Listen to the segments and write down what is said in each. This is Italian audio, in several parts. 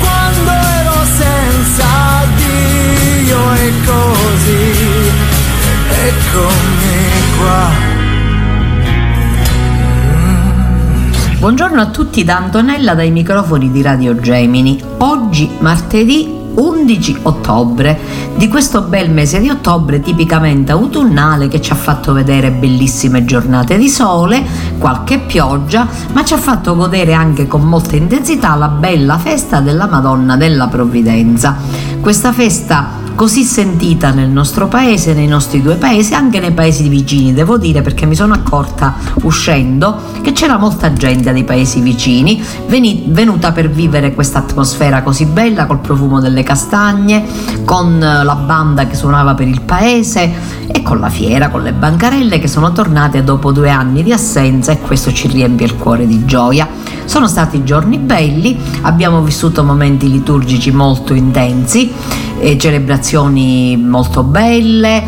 quando ero senza Dio e così, eccomi qua. Buongiorno a tutti da Antonella dai microfoni di Radio Gemini. Oggi martedì 11 ottobre di questo bel mese di ottobre tipicamente autunnale che ci ha fatto vedere bellissime giornate di sole, qualche pioggia, ma ci ha fatto godere anche con molta intensità la bella festa della Madonna della Provvidenza. Questa festa così sentita nel nostro paese, nei nostri due paesi, anche nei paesi vicini, devo dire perché mi sono accorta uscendo che c'era molta gente dei paesi vicini veni- venuta per vivere questa atmosfera così bella col profumo delle castagne, con la banda che suonava per il paese e con la fiera, con le bancarelle che sono tornate dopo due anni di assenza e questo ci riempie il cuore di gioia. Sono stati giorni belli, abbiamo vissuto momenti liturgici molto intensi, eh, celebrazioni molto belle,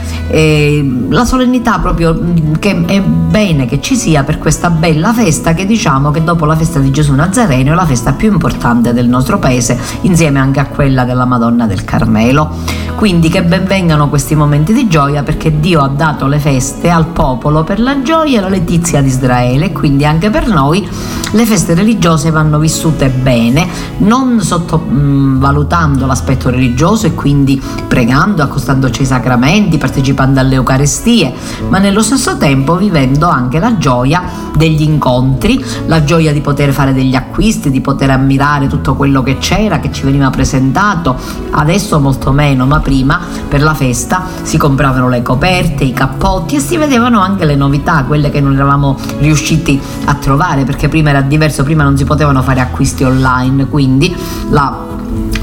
la solennità proprio che è bene che ci sia per questa bella festa che diciamo che dopo la festa di Gesù Nazareno è la festa più importante del nostro paese insieme anche a quella della Madonna del Carmelo. Quindi che benvengano questi momenti di gioia perché Dio ha dato le feste al popolo per la gioia e la letizia di Israele, quindi anche per noi le feste religiose vanno vissute bene, non sottovalutando l'aspetto religioso e quindi pregando, accostandoci ai sacramenti, partecipando alle Eucaristie, ma nello stesso tempo vivendo anche la gioia degli incontri, la gioia di poter fare degli acquisti, di poter ammirare tutto quello che c'era, che ci veniva presentato, adesso molto meno, ma prima per la festa si compravano le coperte, i cappotti e si vedevano anche le novità, quelle che non eravamo riusciti a trovare, perché prima era diverso, prima non si potevano fare acquisti online, quindi la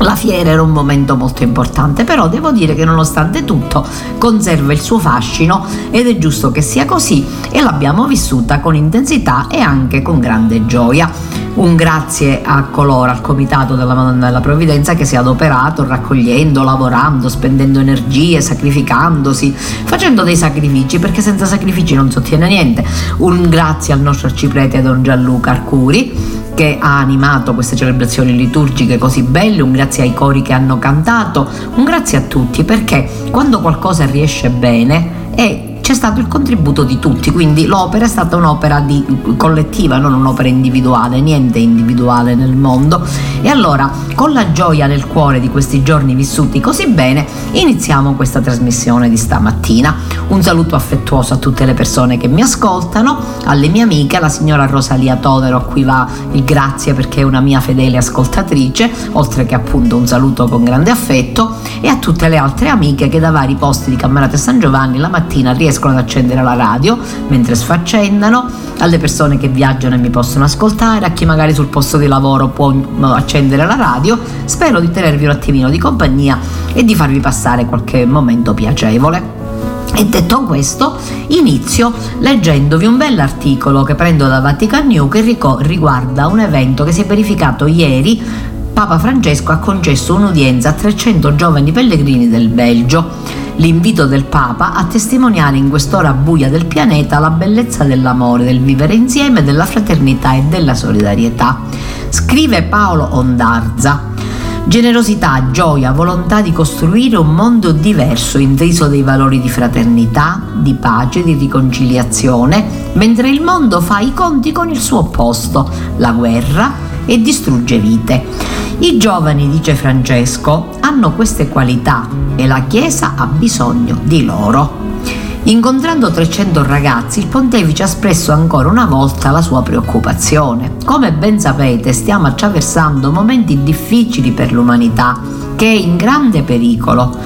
la fiera era un momento molto importante, però devo dire che nonostante tutto conserva il suo fascino ed è giusto che sia così e l'abbiamo vissuta con intensità e anche con grande gioia. Un grazie a coloro, al Comitato della Madonna della Provvidenza che si è adoperato raccogliendo, lavorando, spendendo energie, sacrificandosi, facendo dei sacrifici perché senza sacrifici non si ottiene niente. Un grazie al nostro arciprete Don Gianluca Arcuri che ha animato queste celebrazioni liturgiche così belle, un grazie ai cori che hanno cantato, un grazie a tutti perché quando qualcosa riesce bene è c'è stato il contributo di tutti, quindi l'opera è stata un'opera di, collettiva, non un'opera individuale, niente individuale nel mondo. E allora, con la gioia nel cuore di questi giorni vissuti così bene, iniziamo questa trasmissione di stamattina. Un saluto affettuoso a tutte le persone che mi ascoltano, alle mie amiche, alla signora Rosalia Todero, a cui va il grazie perché è una mia fedele ascoltatrice, oltre che appunto un saluto con grande affetto, e a tutte le altre amiche che da vari posti di Cammarate San Giovanni la mattina riescono ad accendere la radio mentre sfaccendano, alle persone che viaggiano e mi possono ascoltare, a chi magari sul posto di lavoro può accendere la radio. Spero di tenervi un attimino di compagnia e di farvi passare qualche momento piacevole. E detto questo, inizio leggendovi un bell'articolo che prendo da Vatican News che riguarda un evento che si è verificato ieri Papa Francesco ha concesso un'udienza a 300 giovani pellegrini del Belgio. L'invito del Papa a testimoniare in quest'ora buia del pianeta la bellezza dell'amore, del vivere insieme, della fraternità e della solidarietà. Scrive Paolo Ondarza. Generosità, gioia, volontà di costruire un mondo diverso, intriso dei valori di fraternità, di pace, di riconciliazione, mentre il mondo fa i conti con il suo opposto, la guerra, e distrugge vite. I giovani, dice Francesco, hanno queste qualità e la Chiesa ha bisogno di loro. Incontrando 300 ragazzi, il pontefice ha espresso ancora una volta la sua preoccupazione. Come ben sapete, stiamo attraversando momenti difficili per l'umanità, che è in grande pericolo.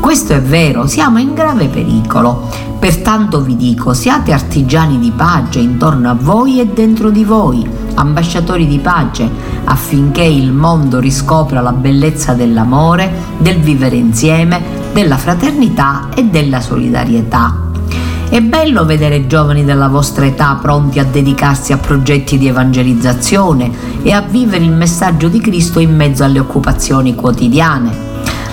Questo è vero, siamo in grave pericolo. Pertanto vi dico, siate artigiani di pace intorno a voi e dentro di voi, ambasciatori di pace, affinché il mondo riscopra la bellezza dell'amore, del vivere insieme, della fraternità e della solidarietà. È bello vedere giovani della vostra età pronti a dedicarsi a progetti di evangelizzazione e a vivere il messaggio di Cristo in mezzo alle occupazioni quotidiane.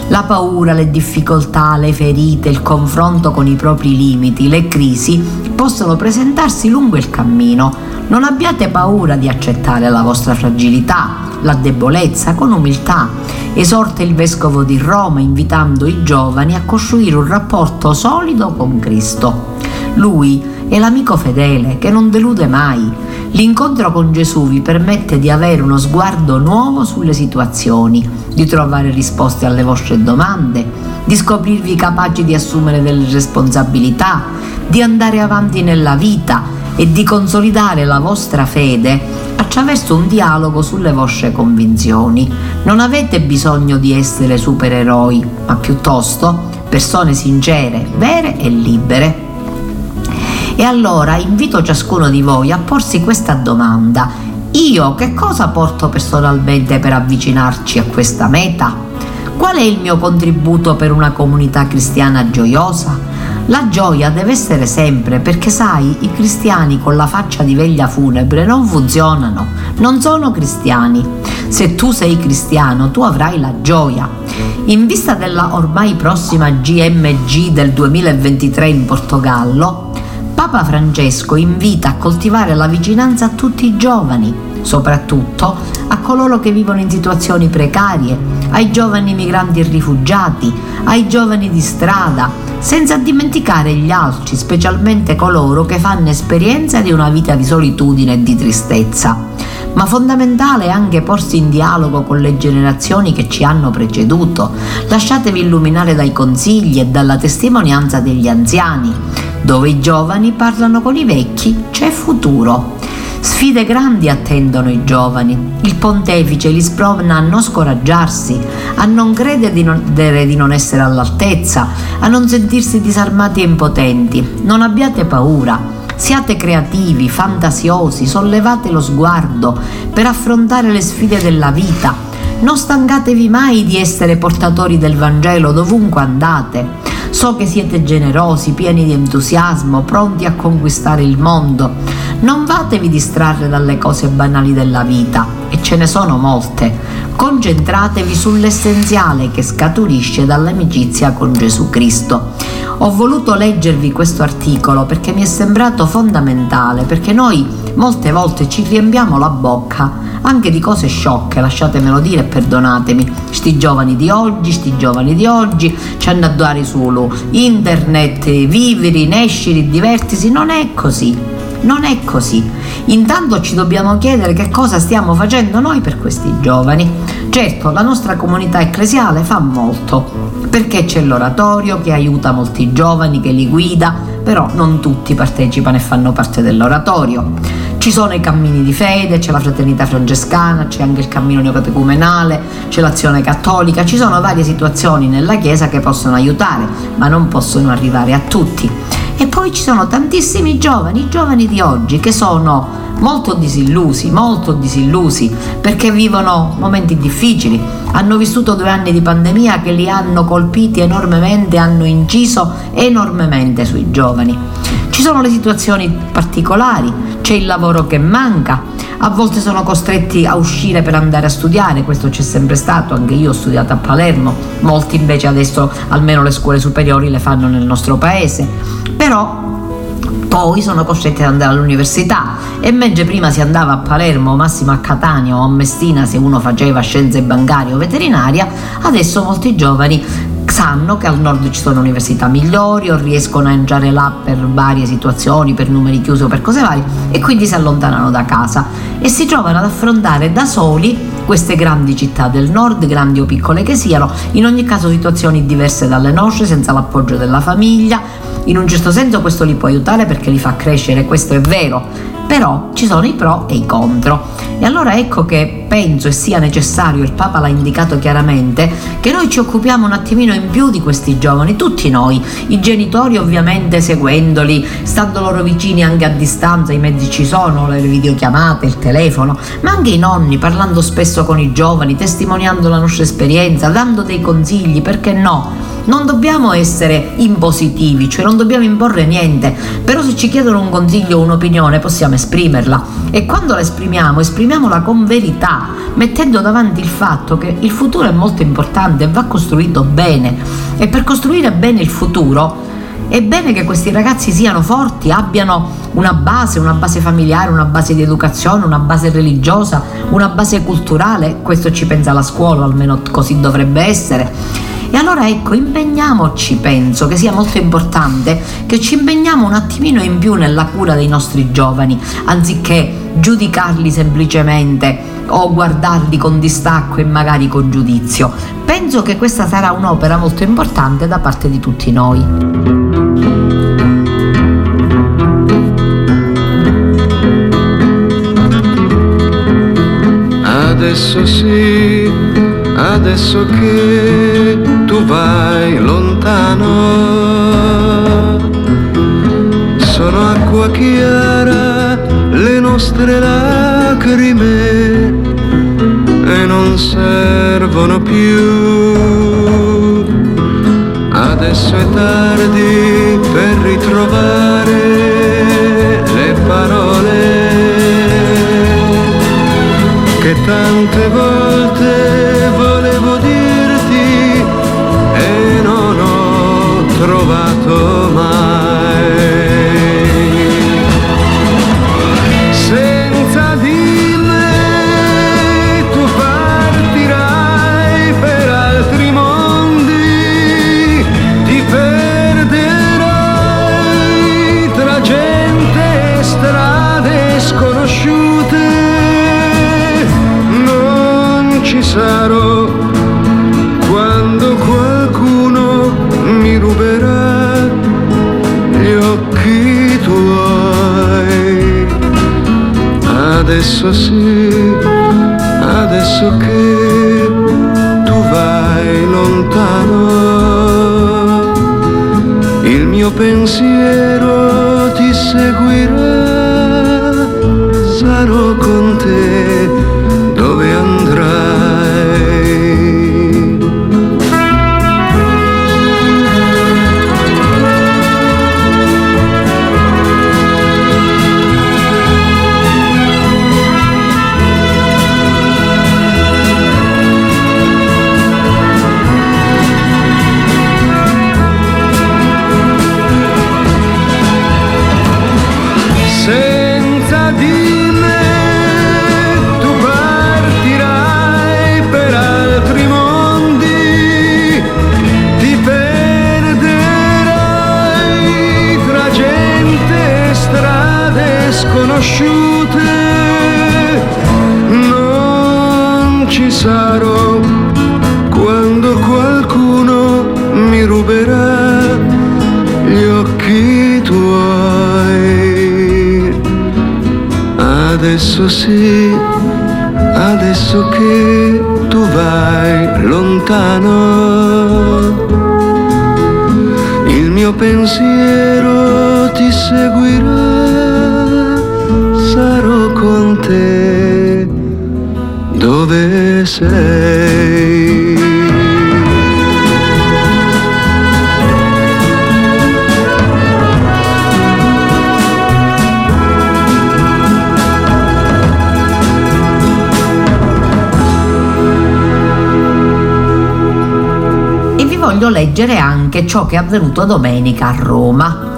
La paura, le difficoltà, le ferite, il confronto con i propri limiti, le crisi possono presentarsi lungo il cammino. Non abbiate paura di accettare la vostra fragilità, la debolezza con umiltà. Esorta il vescovo di Roma invitando i giovani a costruire un rapporto solido con Cristo. Lui è l'amico fedele che non delude mai. L'incontro con Gesù vi permette di avere uno sguardo nuovo sulle situazioni, di trovare risposte alle vostre domande, di scoprirvi capaci di assumere delle responsabilità, di andare avanti nella vita e di consolidare la vostra fede attraverso un dialogo sulle vostre convinzioni. Non avete bisogno di essere supereroi, ma piuttosto persone sincere, vere e libere. E allora invito ciascuno di voi a porsi questa domanda. Io che cosa porto personalmente per avvicinarci a questa meta? Qual è il mio contributo per una comunità cristiana gioiosa? La gioia deve essere sempre perché sai, i cristiani con la faccia di veglia funebre non funzionano, non sono cristiani. Se tu sei cristiano, tu avrai la gioia. In vista della ormai prossima GMG del 2023 in Portogallo, Papa Francesco invita a coltivare la vicinanza a tutti i giovani, soprattutto a coloro che vivono in situazioni precarie, ai giovani migranti e rifugiati, ai giovani di strada, senza dimenticare gli altri, specialmente coloro che fanno esperienza di una vita di solitudine e di tristezza. Ma fondamentale è anche porsi in dialogo con le generazioni che ci hanno preceduto. Lasciatevi illuminare dai consigli e dalla testimonianza degli anziani dove i giovani parlano con i vecchi, c'è futuro. Sfide grandi attendono i giovani. Il pontefice li sprona a non scoraggiarsi, a non credere di non, di non essere all'altezza, a non sentirsi disarmati e impotenti. Non abbiate paura. Siate creativi, fantasiosi, sollevate lo sguardo per affrontare le sfide della vita. Non stancatevi mai di essere portatori del Vangelo dovunque andate. So che siete generosi, pieni di entusiasmo, pronti a conquistare il mondo. Non fatevi distrarre dalle cose banali della vita, e ce ne sono molte. Concentratevi sull'essenziale che scaturisce dall'amicizia con Gesù Cristo. Ho voluto leggervi questo articolo perché mi è sembrato fondamentale, perché noi molte volte ci riempiamo la bocca anche di cose sciocche, lasciatemelo dire e perdonatemi. Sti giovani di oggi, sti giovani di oggi, ci hanno a dare solo internet, vivere, nescere, divertisi, non è così. Non è così. Intanto ci dobbiamo chiedere che cosa stiamo facendo noi per questi giovani. Certo, la nostra comunità ecclesiale fa molto, perché c'è l'oratorio che aiuta molti giovani, che li guida, però non tutti partecipano e fanno parte dell'oratorio. Ci sono i cammini di fede, c'è la fraternità francescana, c'è anche il cammino neocatecumenale, c'è l'azione cattolica, ci sono varie situazioni nella Chiesa che possono aiutare, ma non possono arrivare a tutti. E poi ci sono tantissimi giovani, giovani di oggi, che sono molto disillusi, molto disillusi, perché vivono momenti difficili. Hanno vissuto due anni di pandemia che li hanno colpiti enormemente, hanno inciso enormemente sui giovani. Ci sono le situazioni particolari, c'è il lavoro che manca, a volte sono costretti a uscire per andare a studiare, questo c'è sempre stato, anche io ho studiato a Palermo, molti invece adesso almeno le scuole superiori le fanno nel nostro paese, però poi sono costretti ad andare all'università. E mentre prima si andava a Palermo, massimo a Catania o a Messina se uno faceva scienze bancarie o veterinaria, adesso molti giovani sanno che al nord ci sono università migliori o riescono a entrare là per varie situazioni, per numeri chiusi o per cose varie e quindi si allontanano da casa e si trovano ad affrontare da soli queste grandi città del nord, grandi o piccole che siano, in ogni caso situazioni diverse dalle nostre, senza l'appoggio della famiglia. In un certo senso questo li può aiutare perché li fa crescere, questo è vero, però ci sono i pro e i contro. E allora ecco che penso e sia necessario, il Papa l'ha indicato chiaramente, che noi ci occupiamo un attimino in più di questi giovani, tutti noi, i genitori ovviamente seguendoli, stando loro vicini anche a distanza, i mezzi ci sono, le videochiamate, il telefono, ma anche i nonni parlando spesso con i giovani, testimoniando la nostra esperienza, dando dei consigli, perché no? Non dobbiamo essere impositivi, cioè non dobbiamo imporre niente, però se ci chiedono un consiglio o un'opinione possiamo esprimerla. E quando la esprimiamo esprimiamola con verità, mettendo davanti il fatto che il futuro è molto importante e va costruito bene. E per costruire bene il futuro è bene che questi ragazzi siano forti, abbiano una base, una base familiare, una base di educazione, una base religiosa, una base culturale, questo ci pensa la scuola, almeno così dovrebbe essere e allora ecco, impegniamoci, penso che sia molto importante che ci impegniamo un attimino in più nella cura dei nostri giovani, anziché giudicarli semplicemente o guardarli con distacco e magari con giudizio. Penso che questa sarà un'opera molto importante da parte di tutti noi. Adesso sì, adesso che tu vai lontano. Sono acqua chiara le nostre lacrime e non servono più. Adesso è tardi per ritrovare le parole che tante trovato mai. Senza di me tu partirai per altri mondi, ti perderai tra gente e strade sconosciute. Non ci sarò adesso sì, adesso che tu vai lontano, il mio pensiero ti seguirà, voglio leggere anche ciò che è avvenuto domenica a Roma.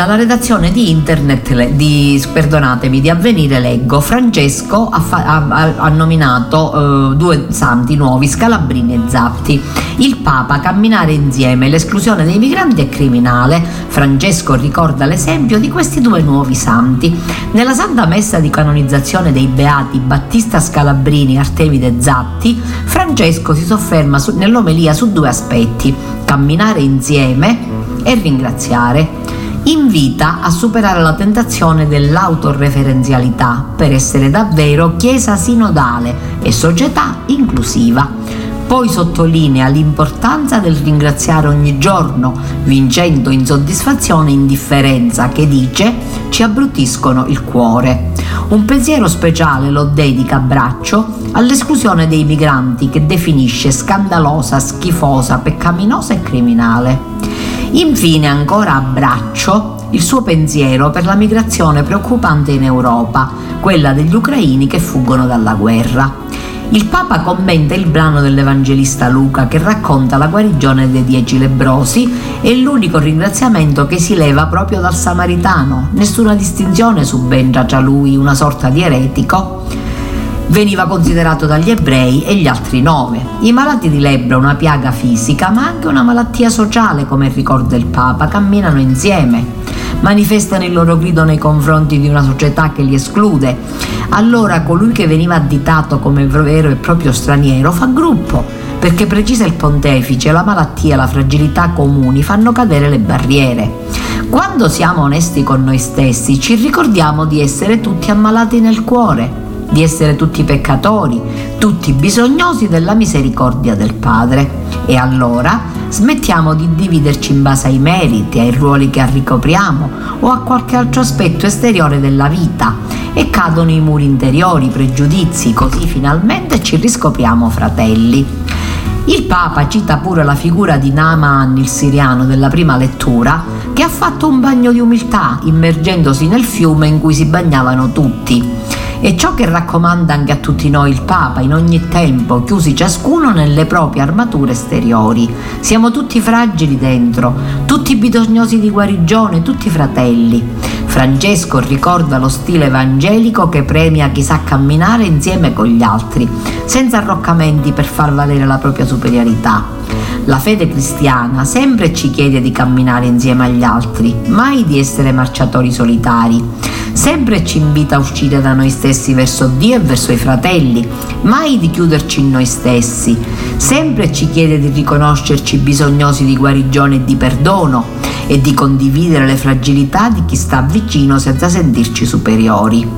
Dalla redazione di internet di, perdonatemi, di Avvenire leggo Francesco ha, fa, ha, ha nominato eh, due santi nuovi, Scalabrini e Zatti. Il Papa camminare insieme, l'esclusione dei migranti è criminale. Francesco ricorda l'esempio di questi due nuovi santi. Nella Santa Messa di canonizzazione dei Beati Battista Scalabrini e Artemide Zatti, Francesco si sofferma su, nell'omelia su due aspetti, camminare insieme e ringraziare invita a superare la tentazione dell'autoreferenzialità per essere davvero Chiesa sinodale e società inclusiva. Poi sottolinea l'importanza del ringraziare ogni giorno, vincendo insoddisfazione e indifferenza che dice ci abbruttiscono il cuore. Un pensiero speciale lo dedica a braccio all'esclusione dei migranti che definisce scandalosa, schifosa, peccaminosa e criminale. Infine ancora a braccio il suo pensiero per la migrazione preoccupante in Europa, quella degli ucraini che fuggono dalla guerra. Il Papa commenta il brano dell'Evangelista Luca che racconta la guarigione dei dieci lebrosi e l'unico ringraziamento che si leva proprio dal samaritano. Nessuna distinzione subentra tra lui, una sorta di eretico veniva considerato dagli ebrei e gli altri nove. I malati di lebbra, una piaga fisica, ma anche una malattia sociale, come ricorda il Papa, camminano insieme, manifestano il loro grido nei confronti di una società che li esclude. Allora colui che veniva additato come vero e proprio straniero fa gruppo, perché precisa il pontefice, la malattia e la fragilità comuni fanno cadere le barriere. Quando siamo onesti con noi stessi, ci ricordiamo di essere tutti ammalati nel cuore di essere tutti peccatori, tutti bisognosi della misericordia del Padre. E allora smettiamo di dividerci in base ai meriti, ai ruoli che ricopriamo o a qualche altro aspetto esteriore della vita e cadono i muri interiori, i pregiudizi, così finalmente ci riscopriamo fratelli. Il Papa cita pure la figura di Naaman, il siriano della prima lettura, che ha fatto un bagno di umiltà immergendosi nel fiume in cui si bagnavano tutti è ciò che raccomanda anche a tutti noi il Papa in ogni tempo, chiusi ciascuno nelle proprie armature esteriori. Siamo tutti fragili dentro, tutti bisognosi di guarigione, tutti fratelli. Francesco ricorda lo stile evangelico che premia chi sa camminare insieme con gli altri, senza arroccamenti per far valere la propria superiorità. La fede cristiana sempre ci chiede di camminare insieme agli altri, mai di essere marciatori solitari sempre ci invita a uscire da noi stessi verso Dio e verso i fratelli, mai di chiuderci in noi stessi, sempre ci chiede di riconoscerci bisognosi di guarigione e di perdono e di condividere le fragilità di chi sta vicino senza sentirci superiori.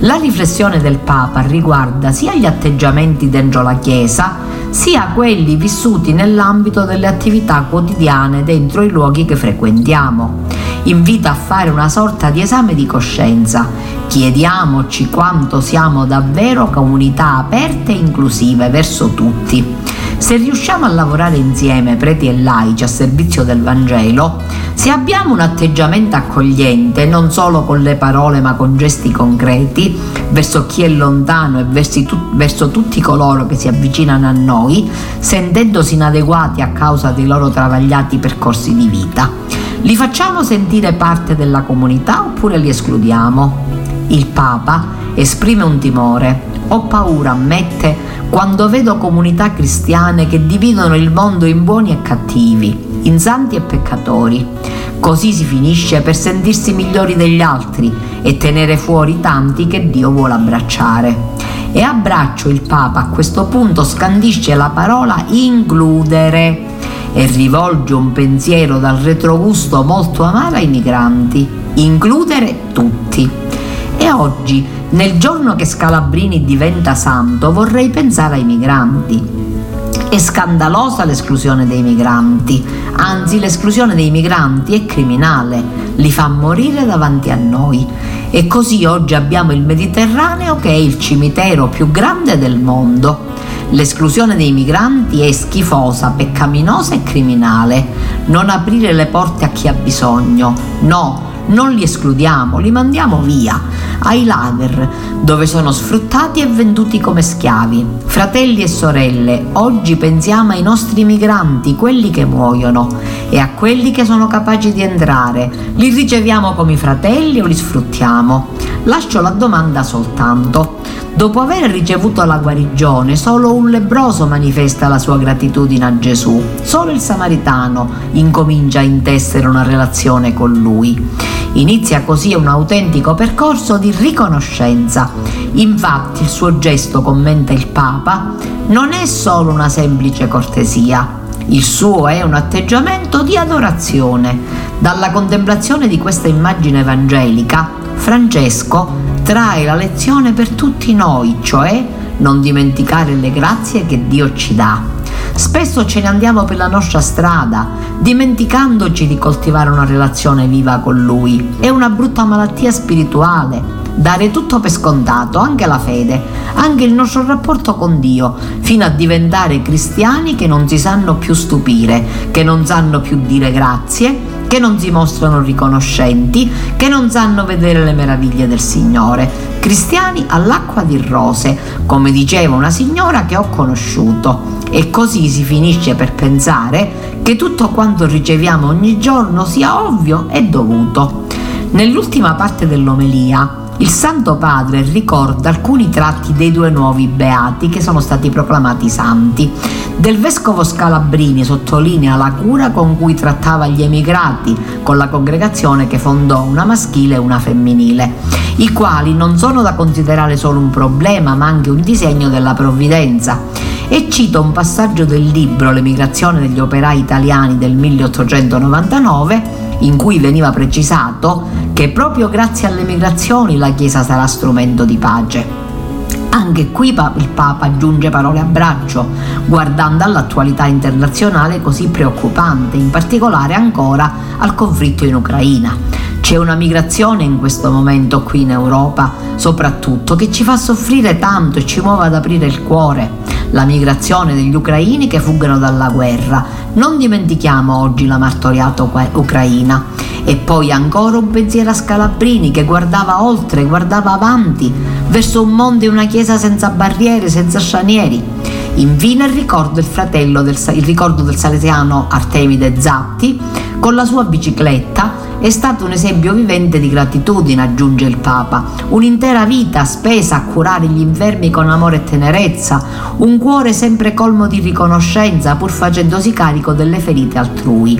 La riflessione del Papa riguarda sia gli atteggiamenti dentro la Chiesa, sia quelli vissuti nell'ambito delle attività quotidiane dentro i luoghi che frequentiamo invita a fare una sorta di esame di coscienza. Chiediamoci quanto siamo davvero comunità aperte e inclusive verso tutti. Se riusciamo a lavorare insieme, preti e laici, a servizio del Vangelo, se abbiamo un atteggiamento accogliente, non solo con le parole ma con gesti concreti, verso chi è lontano e verso, tu- verso tutti coloro che si avvicinano a noi, sentendosi inadeguati a causa dei loro travagliati percorsi di vita. Li facciamo sentire parte della comunità oppure li escludiamo? Il Papa esprime un timore. Ho paura, ammette, quando vedo comunità cristiane che dividono il mondo in buoni e cattivi, in santi e peccatori. Così si finisce per sentirsi migliori degli altri e tenere fuori tanti che Dio vuole abbracciare. E a braccio il Papa a questo punto scandisce la parola includere e rivolge un pensiero dal retrogusto molto amaro ai migranti, includere tutti. E oggi, nel giorno che Scalabrini diventa santo, vorrei pensare ai migranti. È scandalosa l'esclusione dei migranti, anzi l'esclusione dei migranti è criminale, li fa morire davanti a noi. E così oggi abbiamo il Mediterraneo che è il cimitero più grande del mondo L'esclusione dei migranti è schifosa, peccaminosa e criminale. Non aprire le porte a chi ha bisogno. No, non li escludiamo, li mandiamo via ai lager dove sono sfruttati e venduti come schiavi. Fratelli e sorelle, oggi pensiamo ai nostri migranti, quelli che muoiono, e a quelli che sono capaci di entrare. Li riceviamo come fratelli o li sfruttiamo? Lascio la domanda soltanto. Dopo aver ricevuto la guarigione, solo un lebroso manifesta la sua gratitudine a Gesù. Solo il samaritano incomincia a intessere una relazione con lui. Inizia così un autentico percorso di riconoscenza. Infatti il suo gesto, commenta il Papa, non è solo una semplice cortesia, il suo è un atteggiamento di adorazione. Dalla contemplazione di questa immagine evangelica, Francesco trae la lezione per tutti noi, cioè non dimenticare le grazie che Dio ci dà. Spesso ce ne andiamo per la nostra strada, dimenticandoci di coltivare una relazione viva con Lui. È una brutta malattia spirituale. Dare tutto per scontato, anche la fede, anche il nostro rapporto con Dio, fino a diventare cristiani che non si sanno più stupire, che non sanno più dire grazie, che non si mostrano riconoscenti, che non sanno vedere le meraviglie del Signore. Cristiani all'acqua di rose, come diceva una signora che ho conosciuto. E così si finisce per pensare che tutto quanto riceviamo ogni giorno sia ovvio e dovuto. Nell'ultima parte dell'omelia, il Santo Padre ricorda alcuni tratti dei due nuovi beati che sono stati proclamati santi. Del vescovo Scalabrini sottolinea la cura con cui trattava gli emigrati con la congregazione che fondò una maschile e una femminile, i quali non sono da considerare solo un problema ma anche un disegno della provvidenza. E cito un passaggio del libro L'emigrazione degli operai italiani del 1899 in cui veniva precisato che proprio grazie alle migrazioni la Chiesa sarà strumento di pace. Anche qui il Papa aggiunge parole a braccio, guardando all'attualità internazionale così preoccupante, in particolare ancora al conflitto in Ucraina. C'è una migrazione in questo momento qui in Europa, soprattutto, che ci fa soffrire tanto e ci muove ad aprire il cuore. La migrazione degli ucraini che fuggono dalla guerra. Non dimentichiamo oggi la martoriata ucraina. E poi ancora un pensiero a Scalabrini che guardava oltre, guardava avanti, verso un mondo e una chiesa senza barriere, senza stranieri. Infine il ricordo, del, del, il ricordo del salesiano Artemide Zatti con la sua bicicletta è stato un esempio vivente di gratitudine, aggiunge il Papa, un'intera vita spesa a curare gli infermi con amore e tenerezza, un cuore sempre colmo di riconoscenza pur facendosi carico delle ferite altrui.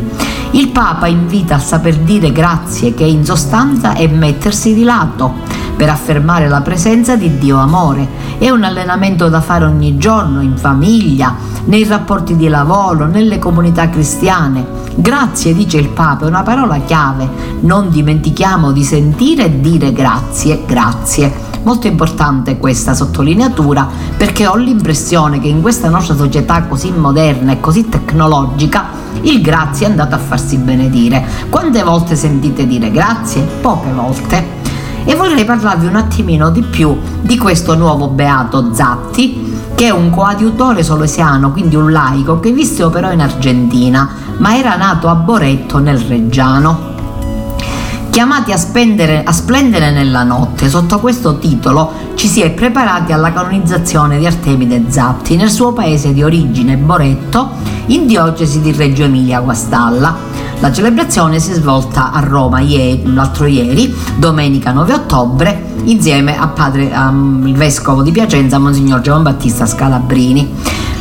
Il Papa invita a saper dire grazie che in sostanza è mettersi di lato per affermare la presenza di Dio amore. È un allenamento da fare ogni giorno, in famiglia, nei rapporti di lavoro, nelle comunità cristiane. Grazie, dice il Papa, è una parola chiave. Non dimentichiamo di sentire e dire grazie, grazie. Molto importante questa sottolineatura perché ho l'impressione che in questa nostra società così moderna e così tecnologica il grazie è andato a farsi benedire. Quante volte sentite dire grazie? Poche volte. E vorrei parlarvi un attimino di più di questo nuovo Beato Zatti che è un coadiutore solesiano, quindi un laico, che visse però in Argentina, ma era nato a Boretto nel Reggiano. Chiamati a, spendere, a splendere nella notte, sotto questo titolo ci si è preparati alla canonizzazione di Artemide Zatti nel suo paese di origine, Boretto, in diocesi di Reggio Emilia Guastalla. La celebrazione si è svolta a Roma l'altro ieri, domenica 9 ottobre, insieme a padre, um, vescovo di Piacenza, Monsignor Giovan Battista Scalabrini.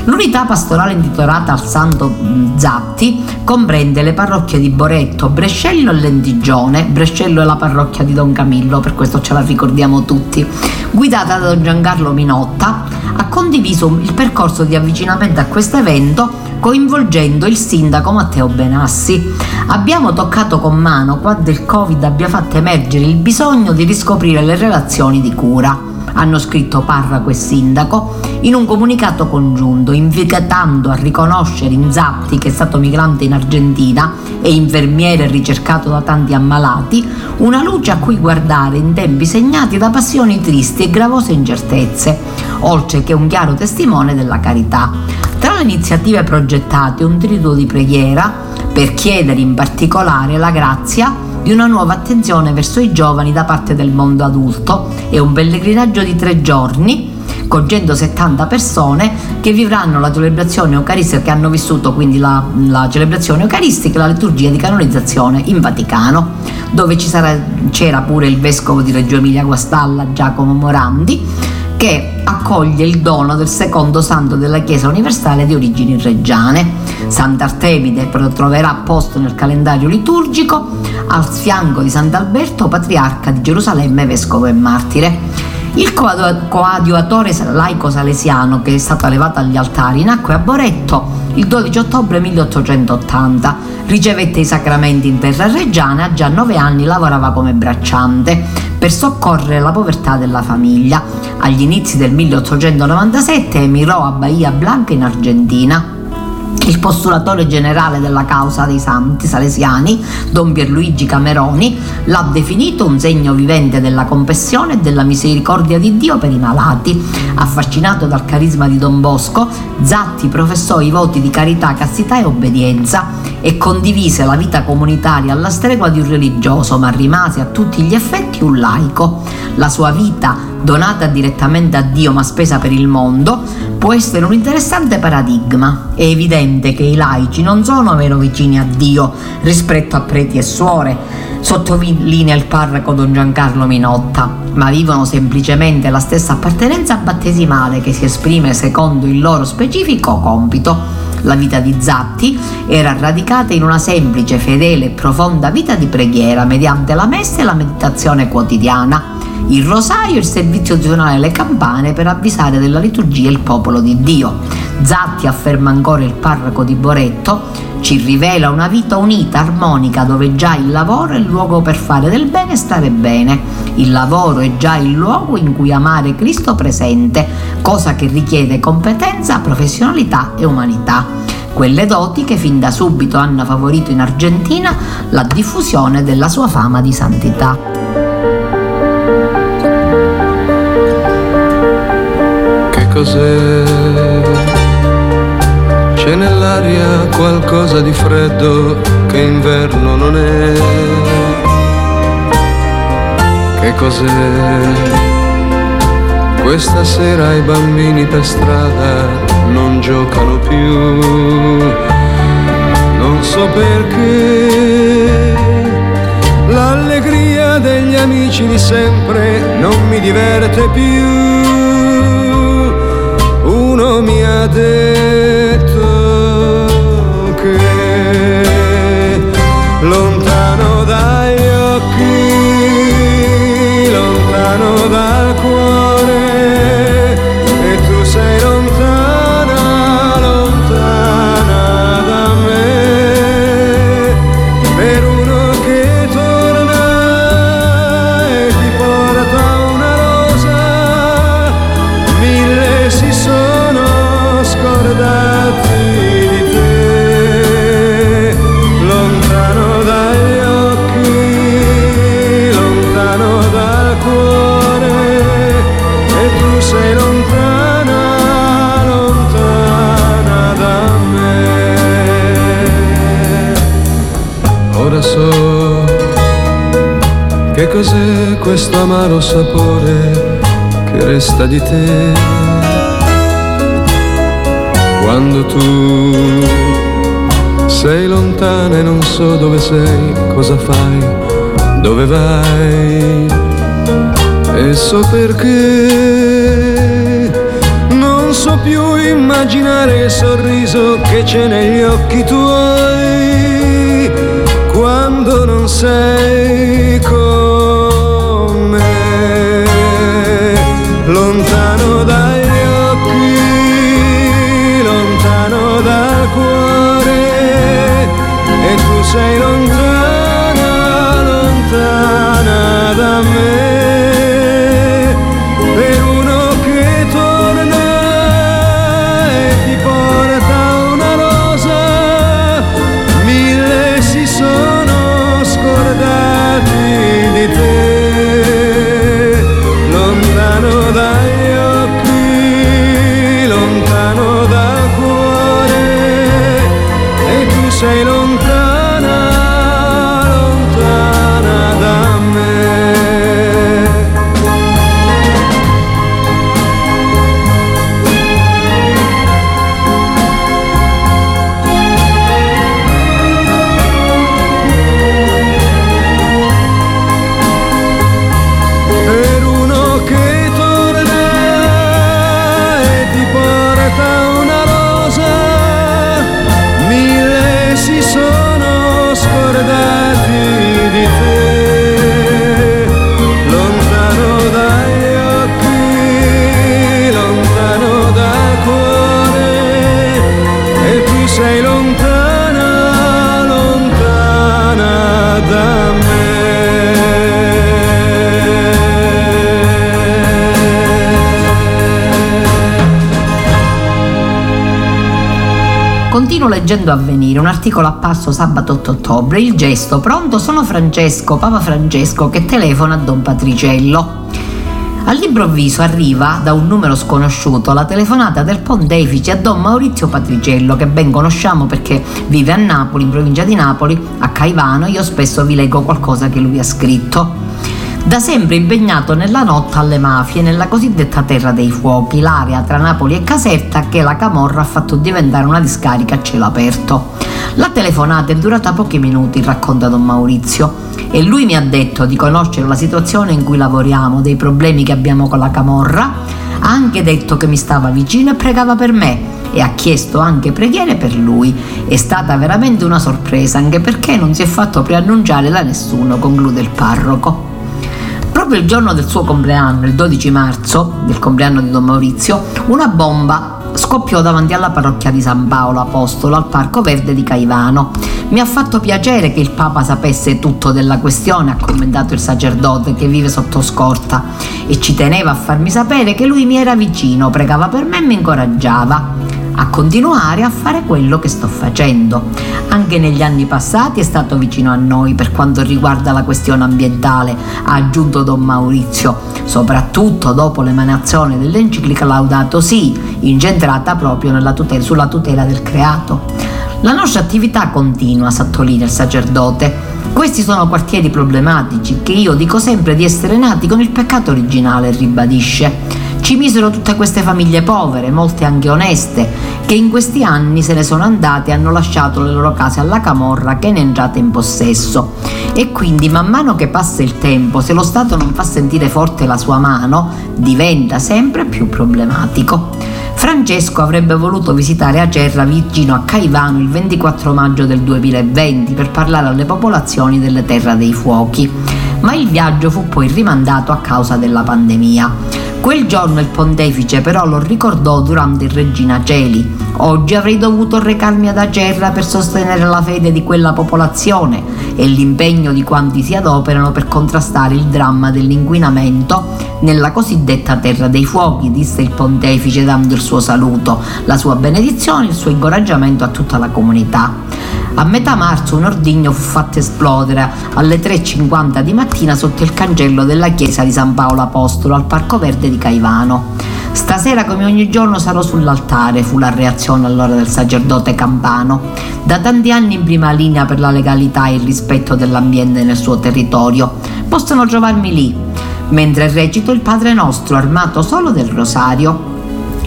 L'unità pastorale intitolata al Santo Zatti comprende le parrocchie di Boretto, Brescello e Lentigione. Brescello è la parrocchia di Don Camillo, per questo ce la ricordiamo tutti. Guidata da Don Giancarlo Minotta, ha condiviso il percorso di avvicinamento a questo evento coinvolgendo il sindaco Matteo Benassi. Abbiamo toccato con mano quando il Covid abbia fatto emergere il bisogno di riscoprire le relazioni di cura hanno scritto Parraco e Sindaco, in un comunicato congiunto, invitando a riconoscere Inzatti, che è stato migrante in Argentina e infermiere ricercato da tanti ammalati, una luce a cui guardare in tempi segnati da passioni tristi e gravose incertezze, oltre che un chiaro testimone della carità. Le iniziative progettate un triduo di preghiera per chiedere in particolare la grazia di una nuova attenzione verso i giovani da parte del mondo adulto. È un pellegrinaggio di tre giorni con 170 persone che vivranno la celebrazione eucaristica, che hanno vissuto quindi la, la celebrazione eucaristica e la liturgia di canonizzazione in Vaticano, dove sarà, c'era pure il vescovo di Reggio Emilia Guastalla, Giacomo Morandi, che accoglie il dono del secondo santo della Chiesa universale di origini reggiane. Sant'Artemide troverà posto nel calendario liturgico al fianco di Sant'Alberto, patriarca di Gerusalemme, vescovo e martire. Il coadiuatore laico salesiano che è stato elevato agli altari nacque a Boretto il 12 ottobre 1880. Ricevette i sacramenti in terra reggiana e a già nove anni lavorava come bracciante per soccorrere la povertà della famiglia. Agli inizi del 1897 emigrò a Bahia Blanca in Argentina il postulatore generale della causa dei santi salesiani, Don Pierluigi Cameroni, l'ha definito un segno vivente della compassione e della misericordia di Dio per i malati. Affascinato dal carisma di Don Bosco, Zatti professò i voti di carità, castità e obbedienza e condivise la vita comunitaria alla stregua di un religioso, ma rimase a tutti gli effetti un laico. La sua vita donata direttamente a Dio ma spesa per il mondo, può essere un interessante paradigma. È evidente che i laici non sono meno vicini a Dio rispetto a preti e suore, sottolinea il parroco Don Giancarlo Minotta, ma vivono semplicemente la stessa appartenenza battesimale che si esprime secondo il loro specifico compito. La vita di Zatti era radicata in una semplice, fedele e profonda vita di preghiera mediante la messa e la meditazione quotidiana il rosario e il servizio di suonare le campane per avvisare della liturgia il popolo di Dio. Zatti afferma ancora il parroco di Boretto, ci rivela una vita unita, armonica, dove già il lavoro è il luogo per fare del bene e stare bene. Il lavoro è già il luogo in cui amare Cristo presente, cosa che richiede competenza, professionalità e umanità quelle doti che fin da subito hanno favorito in Argentina la diffusione della sua fama di santità. cos'è. Nell'aria qualcosa di freddo che inverno non è. Che cos'è? Questa sera i bambini per strada non giocano più. Non so perché. L'allegria degli amici di sempre non mi diverte più uno mi ha detto cos'è questo amaro sapore che resta di te. Quando tu sei lontana e non so dove sei, cosa fai, dove vai. E so perché. Non so più immaginare il sorriso che c'è negli occhi tuoi. Quando non sei con sei lontana, leggendo Avvenire, un articolo apparso sabato 8 ottobre. Il gesto, pronto, sono Francesco, Papa Francesco, che telefona a Don Patriciello. All'improvviso arriva da un numero sconosciuto la telefonata del pontefice a Don Maurizio Patriciello, che ben conosciamo perché vive a Napoli, in provincia di Napoli, a Caivano. Io spesso vi leggo qualcosa che lui ha scritto. Da sempre impegnato nella lotta alle mafie nella cosiddetta Terra dei Fuochi, l'area tra Napoli e Caserta che la Camorra ha fatto diventare una discarica a cielo aperto. La telefonata è durata pochi minuti, racconta Don Maurizio e lui mi ha detto di conoscere la situazione in cui lavoriamo, dei problemi che abbiamo con la Camorra, ha anche detto che mi stava vicino e pregava per me e ha chiesto anche preghiere per lui. È stata veramente una sorpresa, anche perché non si è fatto preannunciare da nessuno, conclude il parroco. Proprio il giorno del suo compleanno, il 12 marzo, del compleanno di Don Maurizio, una bomba scoppiò davanti alla parrocchia di San Paolo Apostolo al Parco Verde di Caivano. Mi ha fatto piacere che il Papa sapesse tutto della questione, ha commentato il sacerdote che vive sotto scorta e ci teneva a farmi sapere che lui mi era vicino, pregava per me e mi incoraggiava a continuare a fare quello che sto facendo. Anche negli anni passati è stato vicino a noi per quanto riguarda la questione ambientale, ha aggiunto Don Maurizio, soprattutto dopo l'emanazione dell'enciclica Laudato Si, incentrata proprio tutela, sulla tutela del creato. La nostra attività continua, sottolinea il sacerdote. Questi sono quartieri problematici che io dico sempre di essere nati con il peccato originale, ribadisce. Ci misero tutte queste famiglie povere, molte anche oneste, che in questi anni se ne sono andate e hanno lasciato le loro case alla camorra che ne è entrata in possesso. E quindi man mano che passa il tempo, se lo Stato non fa sentire forte la sua mano, diventa sempre più problematico. Francesco avrebbe voluto visitare Acerra vicino a Caivano il 24 maggio del 2020 per parlare alle popolazioni delle Terra dei Fuochi, ma il viaggio fu poi rimandato a causa della pandemia. Quel giorno il pontefice però lo ricordò durante il Regina Celi. Oggi avrei dovuto recarmi ad Acerra per sostenere la fede di quella popolazione e l'impegno di quanti si adoperano per contrastare il dramma dell'inquinamento nella cosiddetta Terra dei Fuochi, disse il pontefice dando il suo saluto, la sua benedizione e il suo incoraggiamento a tutta la comunità. A metà marzo un ordigno fu fatto esplodere alle 3.50 di mattina sotto il cancello della chiesa di San Paolo Apostolo al Parco Verde di Caivano. Stasera come ogni giorno sarò sull'altare, fu la reazione allora del sacerdote campano, da tanti anni in prima linea per la legalità e il rispetto dell'ambiente nel suo territorio. Possono trovarmi lì, mentre recito il Padre Nostro armato solo del rosario.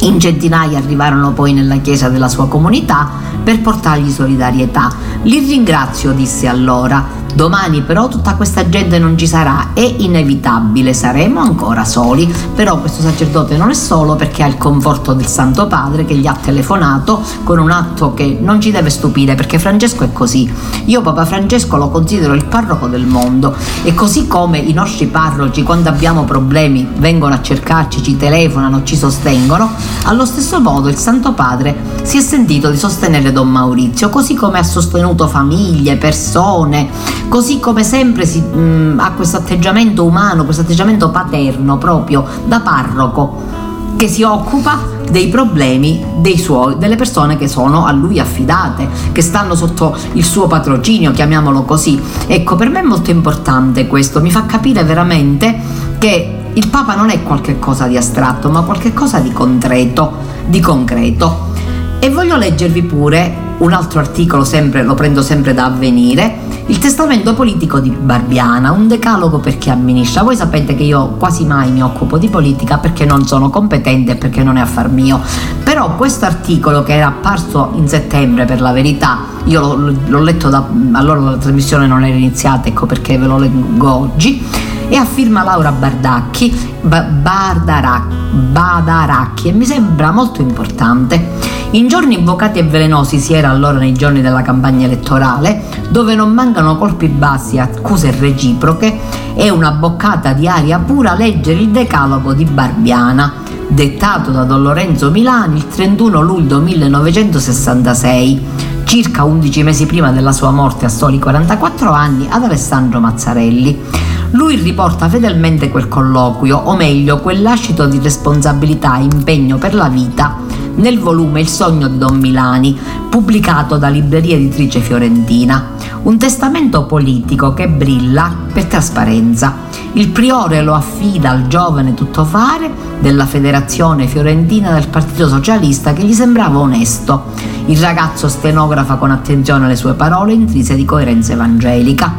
In centinaia arrivarono poi nella chiesa della sua comunità per portargli solidarietà. Li ringrazio, disse allora, Domani però tutta questa gente non ci sarà, è inevitabile, saremo ancora soli, però questo sacerdote non è solo perché ha il conforto del Santo Padre che gli ha telefonato con un atto che non ci deve stupire perché Francesco è così. Io Papa Francesco lo considero il parroco del mondo e così come i nostri parroci quando abbiamo problemi vengono a cercarci, ci telefonano, ci sostengono, allo stesso modo il Santo Padre si è sentito di sostenere Don Maurizio, così come ha sostenuto famiglie, persone, così come sempre si, mh, mm, ha questo atteggiamento umano, questo atteggiamento paterno proprio da parroco che si occupa dei problemi dei suoi, delle persone che sono a lui affidate, che stanno sotto il suo patrocinio, chiamiamolo così. Ecco, per me è molto importante questo, mi fa capire veramente che il Papa non è qualcosa di astratto, ma qualcosa di concreto, di concreto. E voglio leggervi pure un altro articolo, sempre, lo prendo sempre da avvenire, il testamento politico di Barbiana, un decalogo per chi amministra. Voi sapete che io quasi mai mi occupo di politica perché non sono competente e perché non è affar mio. Però questo articolo che era apparso in settembre per la verità, io l'ho, l'ho letto da allora la trasmissione non era iniziata, ecco perché ve lo leggo oggi e a firma Laura Bardacchi, ba- Bardaracchi, Badaracchi e mi sembra molto importante. In giorni invocati e velenosi si era allora nei giorni della campagna elettorale, dove non mancano colpi bassi, accuse reciproche e una boccata di aria pura leggere il decalogo di Barbiana, dettato da Don Lorenzo Milani il 31 luglio 1966 circa 11 mesi prima della sua morte a soli 44 anni, ad Alessandro Mazzarelli. Lui riporta fedelmente quel colloquio, o meglio, quel lascito di responsabilità e impegno per la vita nel volume Il sogno di Don Milani, pubblicato da Libreria Editrice Fiorentina. Un testamento politico che brilla per trasparenza. Il priore lo affida al giovane tuttofare della Federazione Fiorentina del Partito Socialista che gli sembrava onesto. Il ragazzo stenografa con attenzione le sue parole intrise di coerenza evangelica.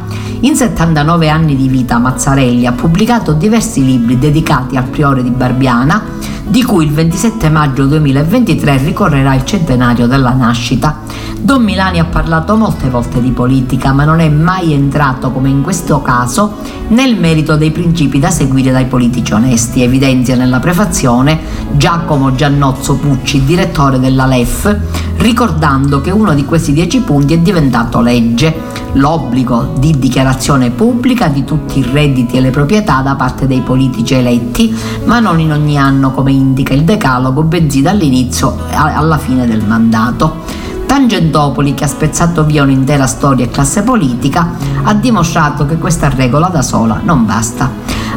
In 79 anni di vita Mazzarelli ha pubblicato diversi libri dedicati al priore di Barbiana, di cui il 27 maggio 2023 ricorrerà il centenario della nascita. Don Milani ha parlato molte volte di politica, ma non è mai entrato, come in questo caso, nel merito dei principi da seguire dai politici onesti, evidenzia nella prefazione Giacomo Giannozzo Pucci, direttore della LEF, ricordando che uno di questi dieci punti è diventato legge, l'obbligo di dichiarazione pubblica di tutti i redditi e le proprietà da parte dei politici eletti, ma non in ogni anno come indica il decalogo, bensì dall'inizio alla fine del mandato. Tangentopoli, che ha spezzato via un'intera storia e classe politica, ha dimostrato che questa regola da sola non basta.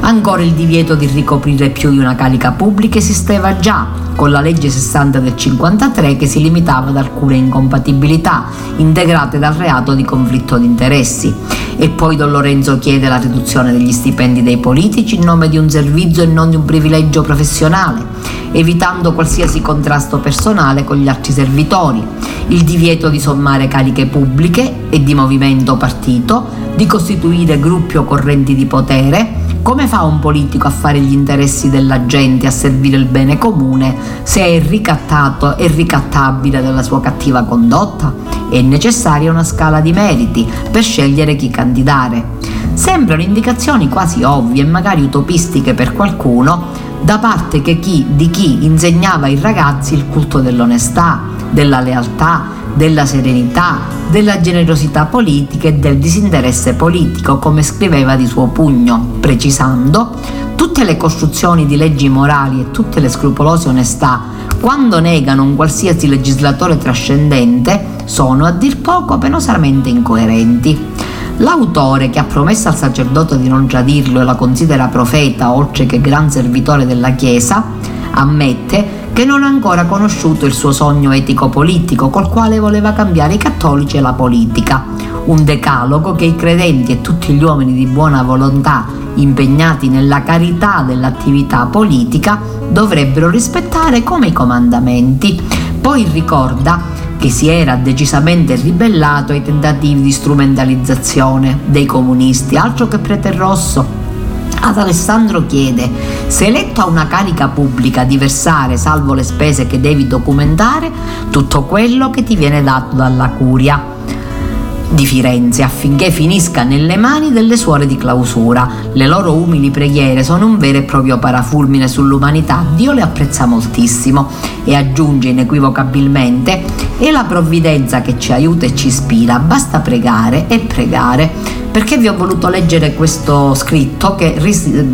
Ancora il divieto di ricoprire più di una carica pubblica esisteva già con la legge 60 del 53 che si limitava ad alcune incompatibilità integrate dal reato di conflitto di interessi. E poi Don Lorenzo chiede la riduzione degli stipendi dei politici in nome di un servizio e non di un privilegio professionale, evitando qualsiasi contrasto personale con gli altri servitori, il divieto di sommare cariche pubbliche e di movimento partito, di costituire gruppi o correnti di potere, come fa un politico a fare gli interessi della gente, a servire il bene comune, se è ricattato e ricattabile dalla sua cattiva condotta? È necessaria una scala di meriti per scegliere chi candidare. Sembrano indicazioni quasi ovvie e magari utopistiche per qualcuno, da parte chi, di chi insegnava ai ragazzi il culto dell'onestà, della lealtà, della serenità, della generosità politica e del disinteresse politico, come scriveva di suo pugno, precisando tutte le costruzioni di leggi morali e tutte le scrupolose onestà, quando negano un qualsiasi legislatore trascendente, sono a dir poco penosamente incoerenti. L'autore, che ha promesso al sacerdote di non tradirlo e la considera profeta oltre che gran servitore della Chiesa, ammette che non ha ancora conosciuto il suo sogno etico-politico col quale voleva cambiare i cattolici e la politica, un decalogo che i credenti e tutti gli uomini di buona volontà impegnati nella carità dell'attività politica dovrebbero rispettare come i comandamenti. Poi ricorda che si era decisamente ribellato ai tentativi di strumentalizzazione dei comunisti, altro che prete rosso ad Alessandro chiede, se eletto a una carica pubblica di versare, salvo le spese che devi documentare, tutto quello che ti viene dato dalla curia di Firenze affinché finisca nelle mani delle suore di clausura. Le loro umili preghiere sono un vero e proprio parafulmine sull'umanità. Dio le apprezza moltissimo e aggiunge inequivocabilmente è la provvidenza che ci aiuta e ci ispira, basta pregare e pregare. Perché vi ho voluto leggere questo scritto che,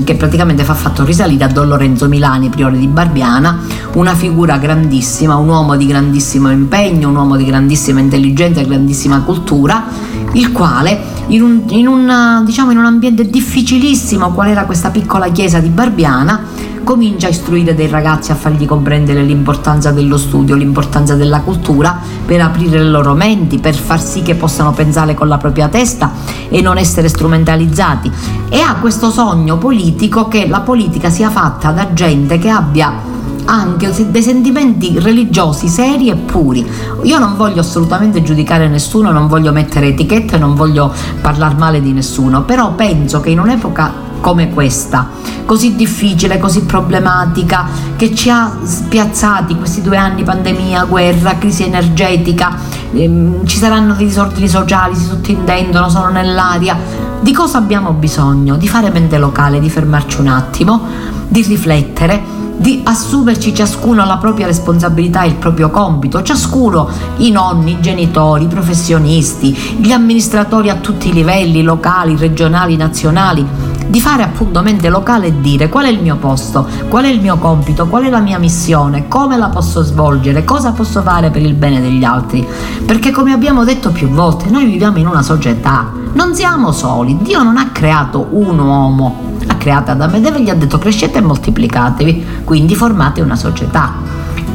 che praticamente fa fatto risalire a Don Lorenzo Milani, priore di Barbiana, una figura grandissima, un uomo di grandissimo impegno, un uomo di grandissima intelligenza e grandissima cultura, il quale in un, in, una, diciamo, in un ambiente difficilissimo, qual era questa piccola chiesa di Barbiana, comincia a istruire dei ragazzi a fargli comprendere l'importanza dello studio, l'importanza della cultura, per aprire le loro menti, per far sì che possano pensare con la propria testa e non essere strumentalizzati. E ha questo sogno politico che la politica sia fatta da gente che abbia anche dei sentimenti religiosi seri e puri. Io non voglio assolutamente giudicare nessuno, non voglio mettere etichette, non voglio parlare male di nessuno, però penso che in un'epoca come questa, così difficile, così problematica, che ci ha spiazzati questi due anni, pandemia, guerra, crisi energetica, ehm, ci saranno dei disordini sociali, si sottintendono, sono nell'aria. Di cosa abbiamo bisogno? Di fare mente locale, di fermarci un attimo, di riflettere di assumerci ciascuno la propria responsabilità e il proprio compito, ciascuno i nonni, i genitori, i professionisti, gli amministratori a tutti i livelli, locali, regionali, nazionali, di fare appunto mente locale e dire qual è il mio posto, qual è il mio compito, qual è la mia missione, come la posso svolgere, cosa posso fare per il bene degli altri. Perché come abbiamo detto più volte, noi viviamo in una società, non siamo soli, Dio non ha creato un uomo, ha creato Adamo ed Eva e gli ha detto crescete e moltiplicatevi, quindi formate una società.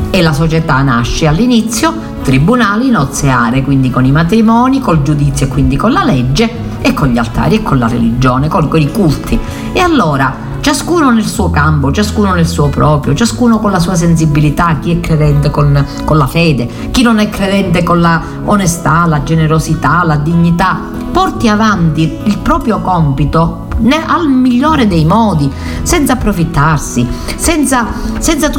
E la società nasce all'inizio tribunali nozeare, quindi con i matrimoni, col giudizio e quindi con la legge e con gli altari e con la religione, con, con i culti. E allora ciascuno nel suo campo, ciascuno nel suo proprio, ciascuno con la sua sensibilità, chi è credente con, con, la fede, chi non è credente con la onestà, la generosità, la dignità, porti avanti il proprio compito al migliore dei modi, senza approfittarsi, senza, senza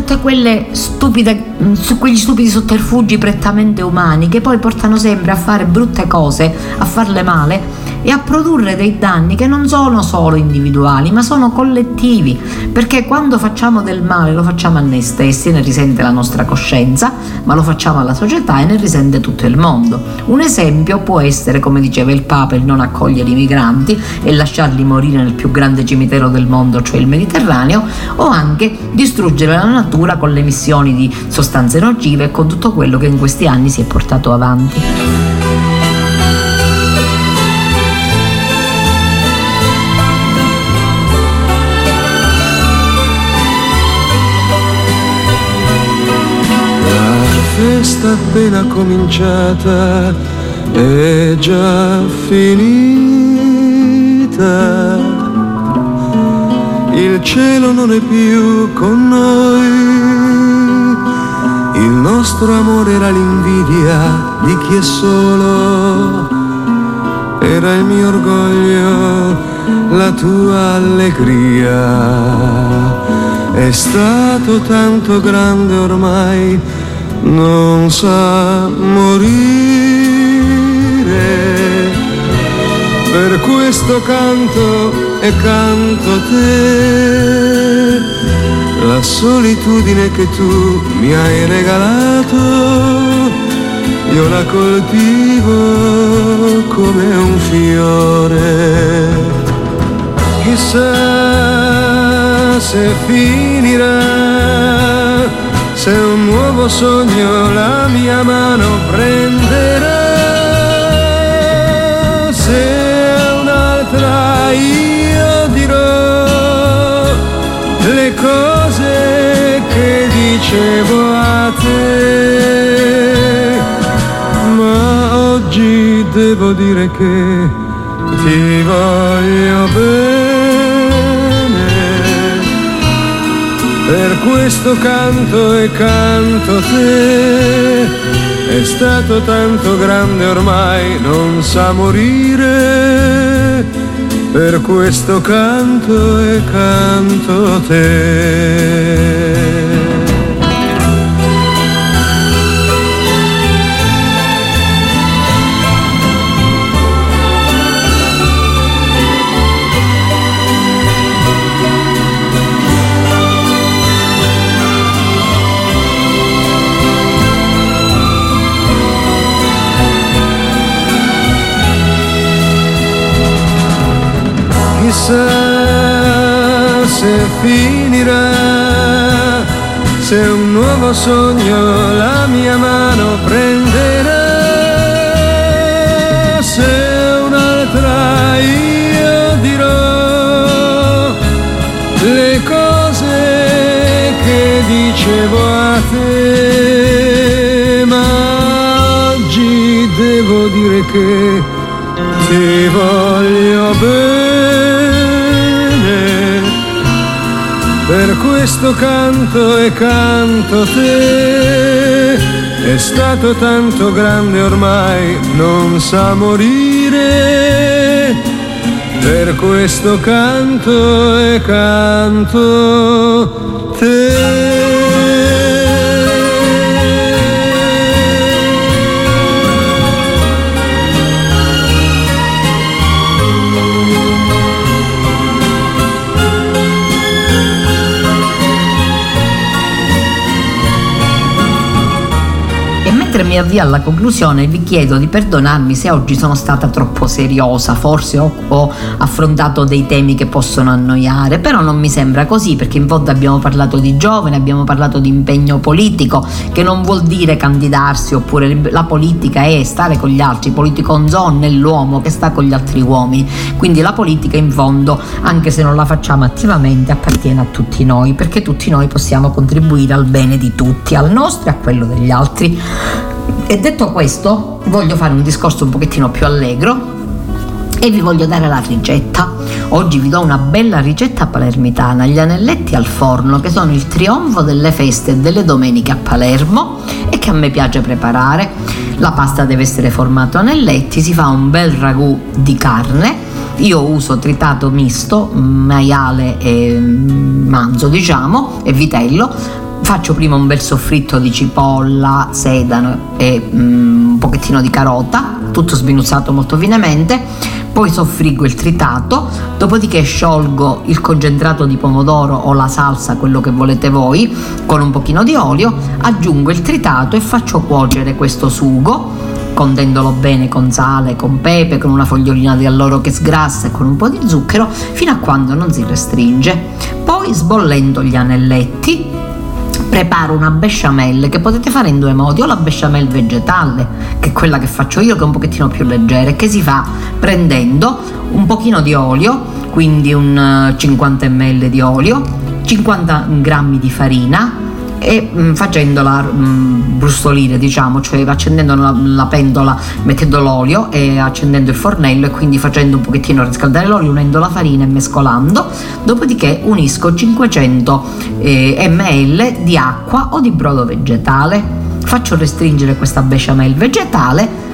stupide, mm, quegli stupidi sotterfugi prettamente umani che poi portano sempre a fare brutte cose, a farle male e a produrre dei danni che non sono solo individuali, ma sono collettivi, perché quando facciamo del male lo facciamo a noi stessi, ne risente la nostra coscienza, ma lo facciamo alla società e ne risente tutto il mondo. Un esempio può essere, come diceva il Papa, il non accogliere i migranti e lasciarli morire nel più grande cimitero del mondo, cioè il Mediterraneo, o anche distruggere la natura con le emissioni di sostanze nocive e con tutto quello che in questi anni si è portato avanti. Festa appena cominciata è già finita. Il cielo non è più con noi, il nostro amore era l'invidia di chi è solo, era il mio orgoglio, la tua allegria. È stato tanto grande ormai non sa morire. Per questo canto e canto te, la solitudine che tu mi hai regalato, io la coltivo come un fiore. Chissà se finirà se un nuovo sogno la mia mano prenderà, se un'altra io dirò le cose che dicevo a te, ma oggi devo dire che ti voglio bene. Per questo canto e canto te, è stato tanto grande ormai, non sa morire. Per questo canto e canto te. Finirà, se un nuovo sogno la mia mano prenderà, se un'altra io dirò le cose che dicevo a te, ma oggi devo dire che ti voglio bene. Questo canto e canto te. È stato tanto grande ormai, non sa morire. Per questo canto e canto mi mi avvio alla conclusione vi chiedo di perdonarmi se oggi sono stata troppo seriosa, forse ho, ho, affrontato dei temi che possono annoiare, però non mi sembra così perché in fondo abbiamo parlato di giovani, abbiamo parlato di impegno politico, che non vuol dire candidarsi oppure la politica è stare con gli altri, politico on zone è l'uomo che sta con gli altri uomini, quindi la politica in fondo, anche se non la facciamo attivamente, appartiene a tutti noi, perché tutti noi possiamo contribuire al bene di tutti, al nostro e a quello degli altri. E detto questo, voglio fare un discorso un pochettino più allegro e vi voglio dare la ricetta. Oggi vi do una bella ricetta palermitana, gli anelletti al forno che sono il trionfo delle feste e delle domeniche a Palermo e che a me piace preparare. La pasta deve essere formata anelletti, si fa un bel ragù di carne. Io uso tritato misto, maiale e manzo diciamo e vitello faccio prima un bel soffritto di cipolla, sedano e mm, un pochettino di carota, tutto sminuzzato molto finemente, poi soffriggo il tritato, dopodiché sciolgo il concentrato di pomodoro o la salsa, quello che volete voi, con un pochino di olio, aggiungo il tritato e faccio cuocere questo sugo condendolo bene con sale, con pepe, con una fogliolina di alloro che sgrassa e con un po' di zucchero fino a quando non si restringe. Poi sbollendo gli anelletti preparo una besciamella che potete fare in due modi, o la besciamella vegetale, che è quella che faccio io, che è un pochettino più leggera, che si fa prendendo un pochino di olio, quindi un 50 eh, ml di olio, 50 grammi di farina, e mh, mm, facendola mh, mm, brustolire, diciamo, cioè accendendo la, la, pentola, mettendo l'olio e accendendo il fornello e quindi facendo un pochettino riscaldare l'olio, unendo la farina e mescolando. Dopodiché unisco 500 eh, ml di acqua o di brodo vegetale. Faccio restringere questa bechamel vegetale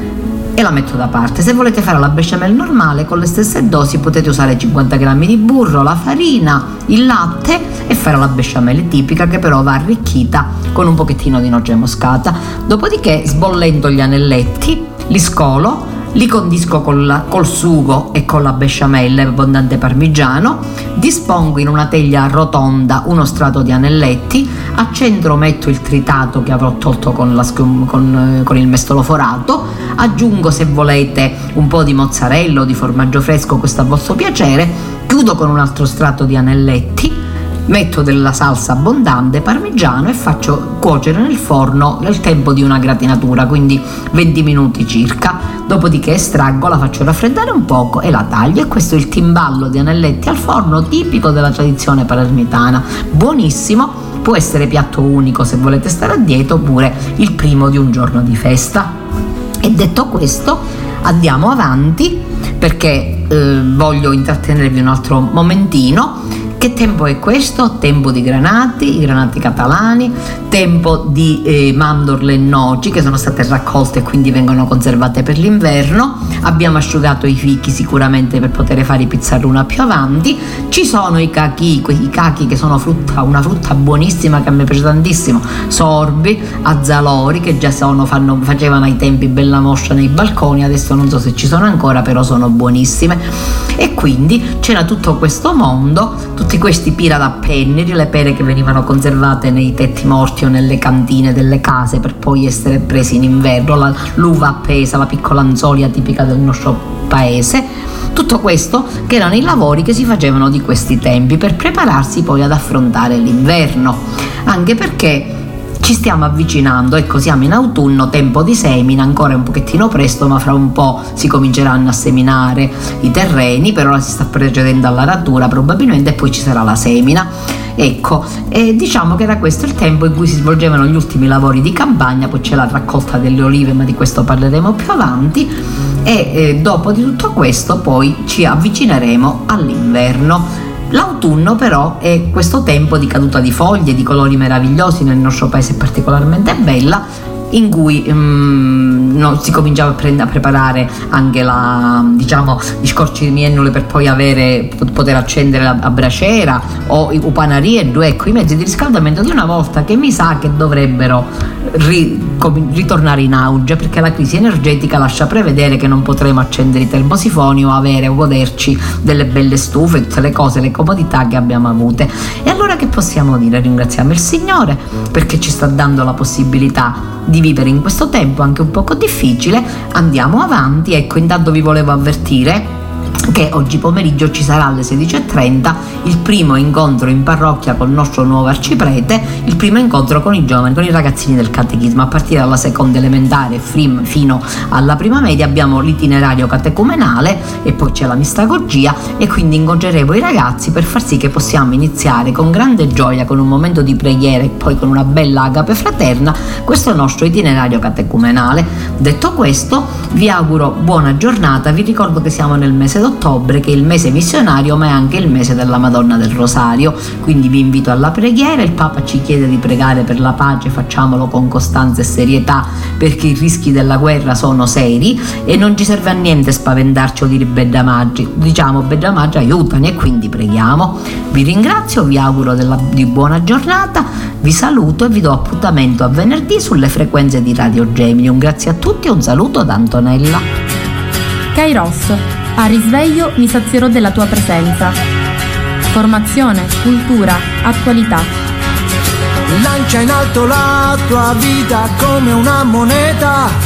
e la metto da parte. Se volete fare la bechamel normale con le stesse dosi potete usare 50 g di burro, la farina, il latte e fare la bechamel tipica che però va arricchita con un pochettino di noce moscata. Dopodiché sbollendo gli anelletti, li scolo li condisco col, col sugo e con la besciamella e abbondante parmigiano, dispongo in una teglia rotonda uno strato di anelletti, al centro metto il tritato che avrò tolto con, scum, con, con il mestolo forato, aggiungo se volete un po' di mozzarella o di formaggio fresco, questo a vostro piacere, chiudo con un altro strato di anelletti, metto della salsa abbondante parmigiano e faccio cuocere nel forno nel tempo di una gratinatura, quindi 20 minuti circa. Dopodiché estraggo, la faccio raffreddare un poco e la taglio e questo è il timballo di anelletti al forno tipico della tradizione palermitana. Buonissimo, può essere piatto unico se volete stare a dieta oppure il primo di un giorno di festa. E detto questo, andiamo avanti perché eh, voglio intrattenervi un altro momentino che tempo è questo? Tempo di granati, i granati catalani, tempo di eh, mandorle e noci che sono state raccolte e quindi vengono conservate per l'inverno. Abbiamo asciugato i fichi sicuramente per poter fare i pizzarruna più avanti. Ci sono i cachi, quei cachi che sono frutta, una frutta buonissima che a me piace tantissimo, sorbi, azzalori che già sono, fanno, facevano ai tempi bella moscia nei balconi, adesso non so se ci sono ancora, però sono buonissime. E quindi c'era tutto questo mondo, tutti tutti questi pira da penneri, le pere che venivano conservate nei tetti morti o nelle cantine delle case per poi essere presi in inverno, la, l'uva appesa, la piccola anzolia tipica del nostro paese. Tutto questo che erano i lavori che si facevano di questi tempi per prepararsi poi ad affrontare l'inverno, anche perché ci stiamo avvicinando, ecco siamo in autunno, tempo di semina, ancora un pochettino presto, ma fra un po' si cominceranno a seminare i terreni, per ora si sta procedendo all'aratura probabilmente e poi ci sarà la semina. Ecco, e diciamo che era questo il tempo in cui si svolgevano gli ultimi lavori di campagna, poi c'è la raccolta delle olive, ma di questo parleremo più avanti e eh, dopo di tutto questo poi ci avvicineremo all'inverno. L'autunno però è questo tempo di caduta di foglie, di colori meravigliosi, nel nostro paese particolarmente bella in cui um, no, si cominciava a, prend- a, preparare anche la, diciamo, gli scorci di miennole per poi avere, poter accendere la, la braciera o i upanarie, ecco, i mezzi di riscaldamento di una volta che mi sa che dovrebbero ri- com- ritornare in auge perché la crisi energetica lascia prevedere che non potremo accendere i termosifoni o avere o goderci delle belle stufe, tutte le cose, le comodità che abbiamo avute. E allora che possiamo dire? Ringraziamo il Signore perché ci sta dando la possibilità di vivere in questo tempo anche un poco difficile, andiamo avanti. Ecco, intanto vi volevo avvertire che oggi pomeriggio ci sarà alle 16.30 il primo incontro in parrocchia col nostro nuovo arciprete, il primo incontro con i giovani, con i ragazzini del catechismo. A partire dalla seconda elementare fino alla prima media abbiamo l'itinerario catecumenale e poi c'è la mistagogia e quindi incontreremo i ragazzi per far sì che possiamo iniziare con grande gioia, con un momento di preghiera e poi con una bella agape fraterna questo nostro itinerario catecumenale. Detto questo, vi auguro buona giornata, vi ricordo che siamo nel mese d'ottobre ottobre che è il mese missionario ma è anche il mese della Madonna del Rosario, quindi vi invito alla preghiera, il Papa ci chiede di pregare per la pace, facciamolo con costanza e serietà perché i rischi della guerra sono seri e non ci serve a niente spaventarci o dire bedamaggi, diciamo bedamaggi aiutano e quindi preghiamo. Vi ringrazio, vi auguro della, di buona giornata, vi saluto e vi do appuntamento a venerdì sulle frequenze di Radio Gemini. Un grazie a tutti e un saluto da Antonella. Kairos a risveglio mi sazierò della tua presenza. Formazione, cultura, attualità. Lancia in alto la tua vita come una moneta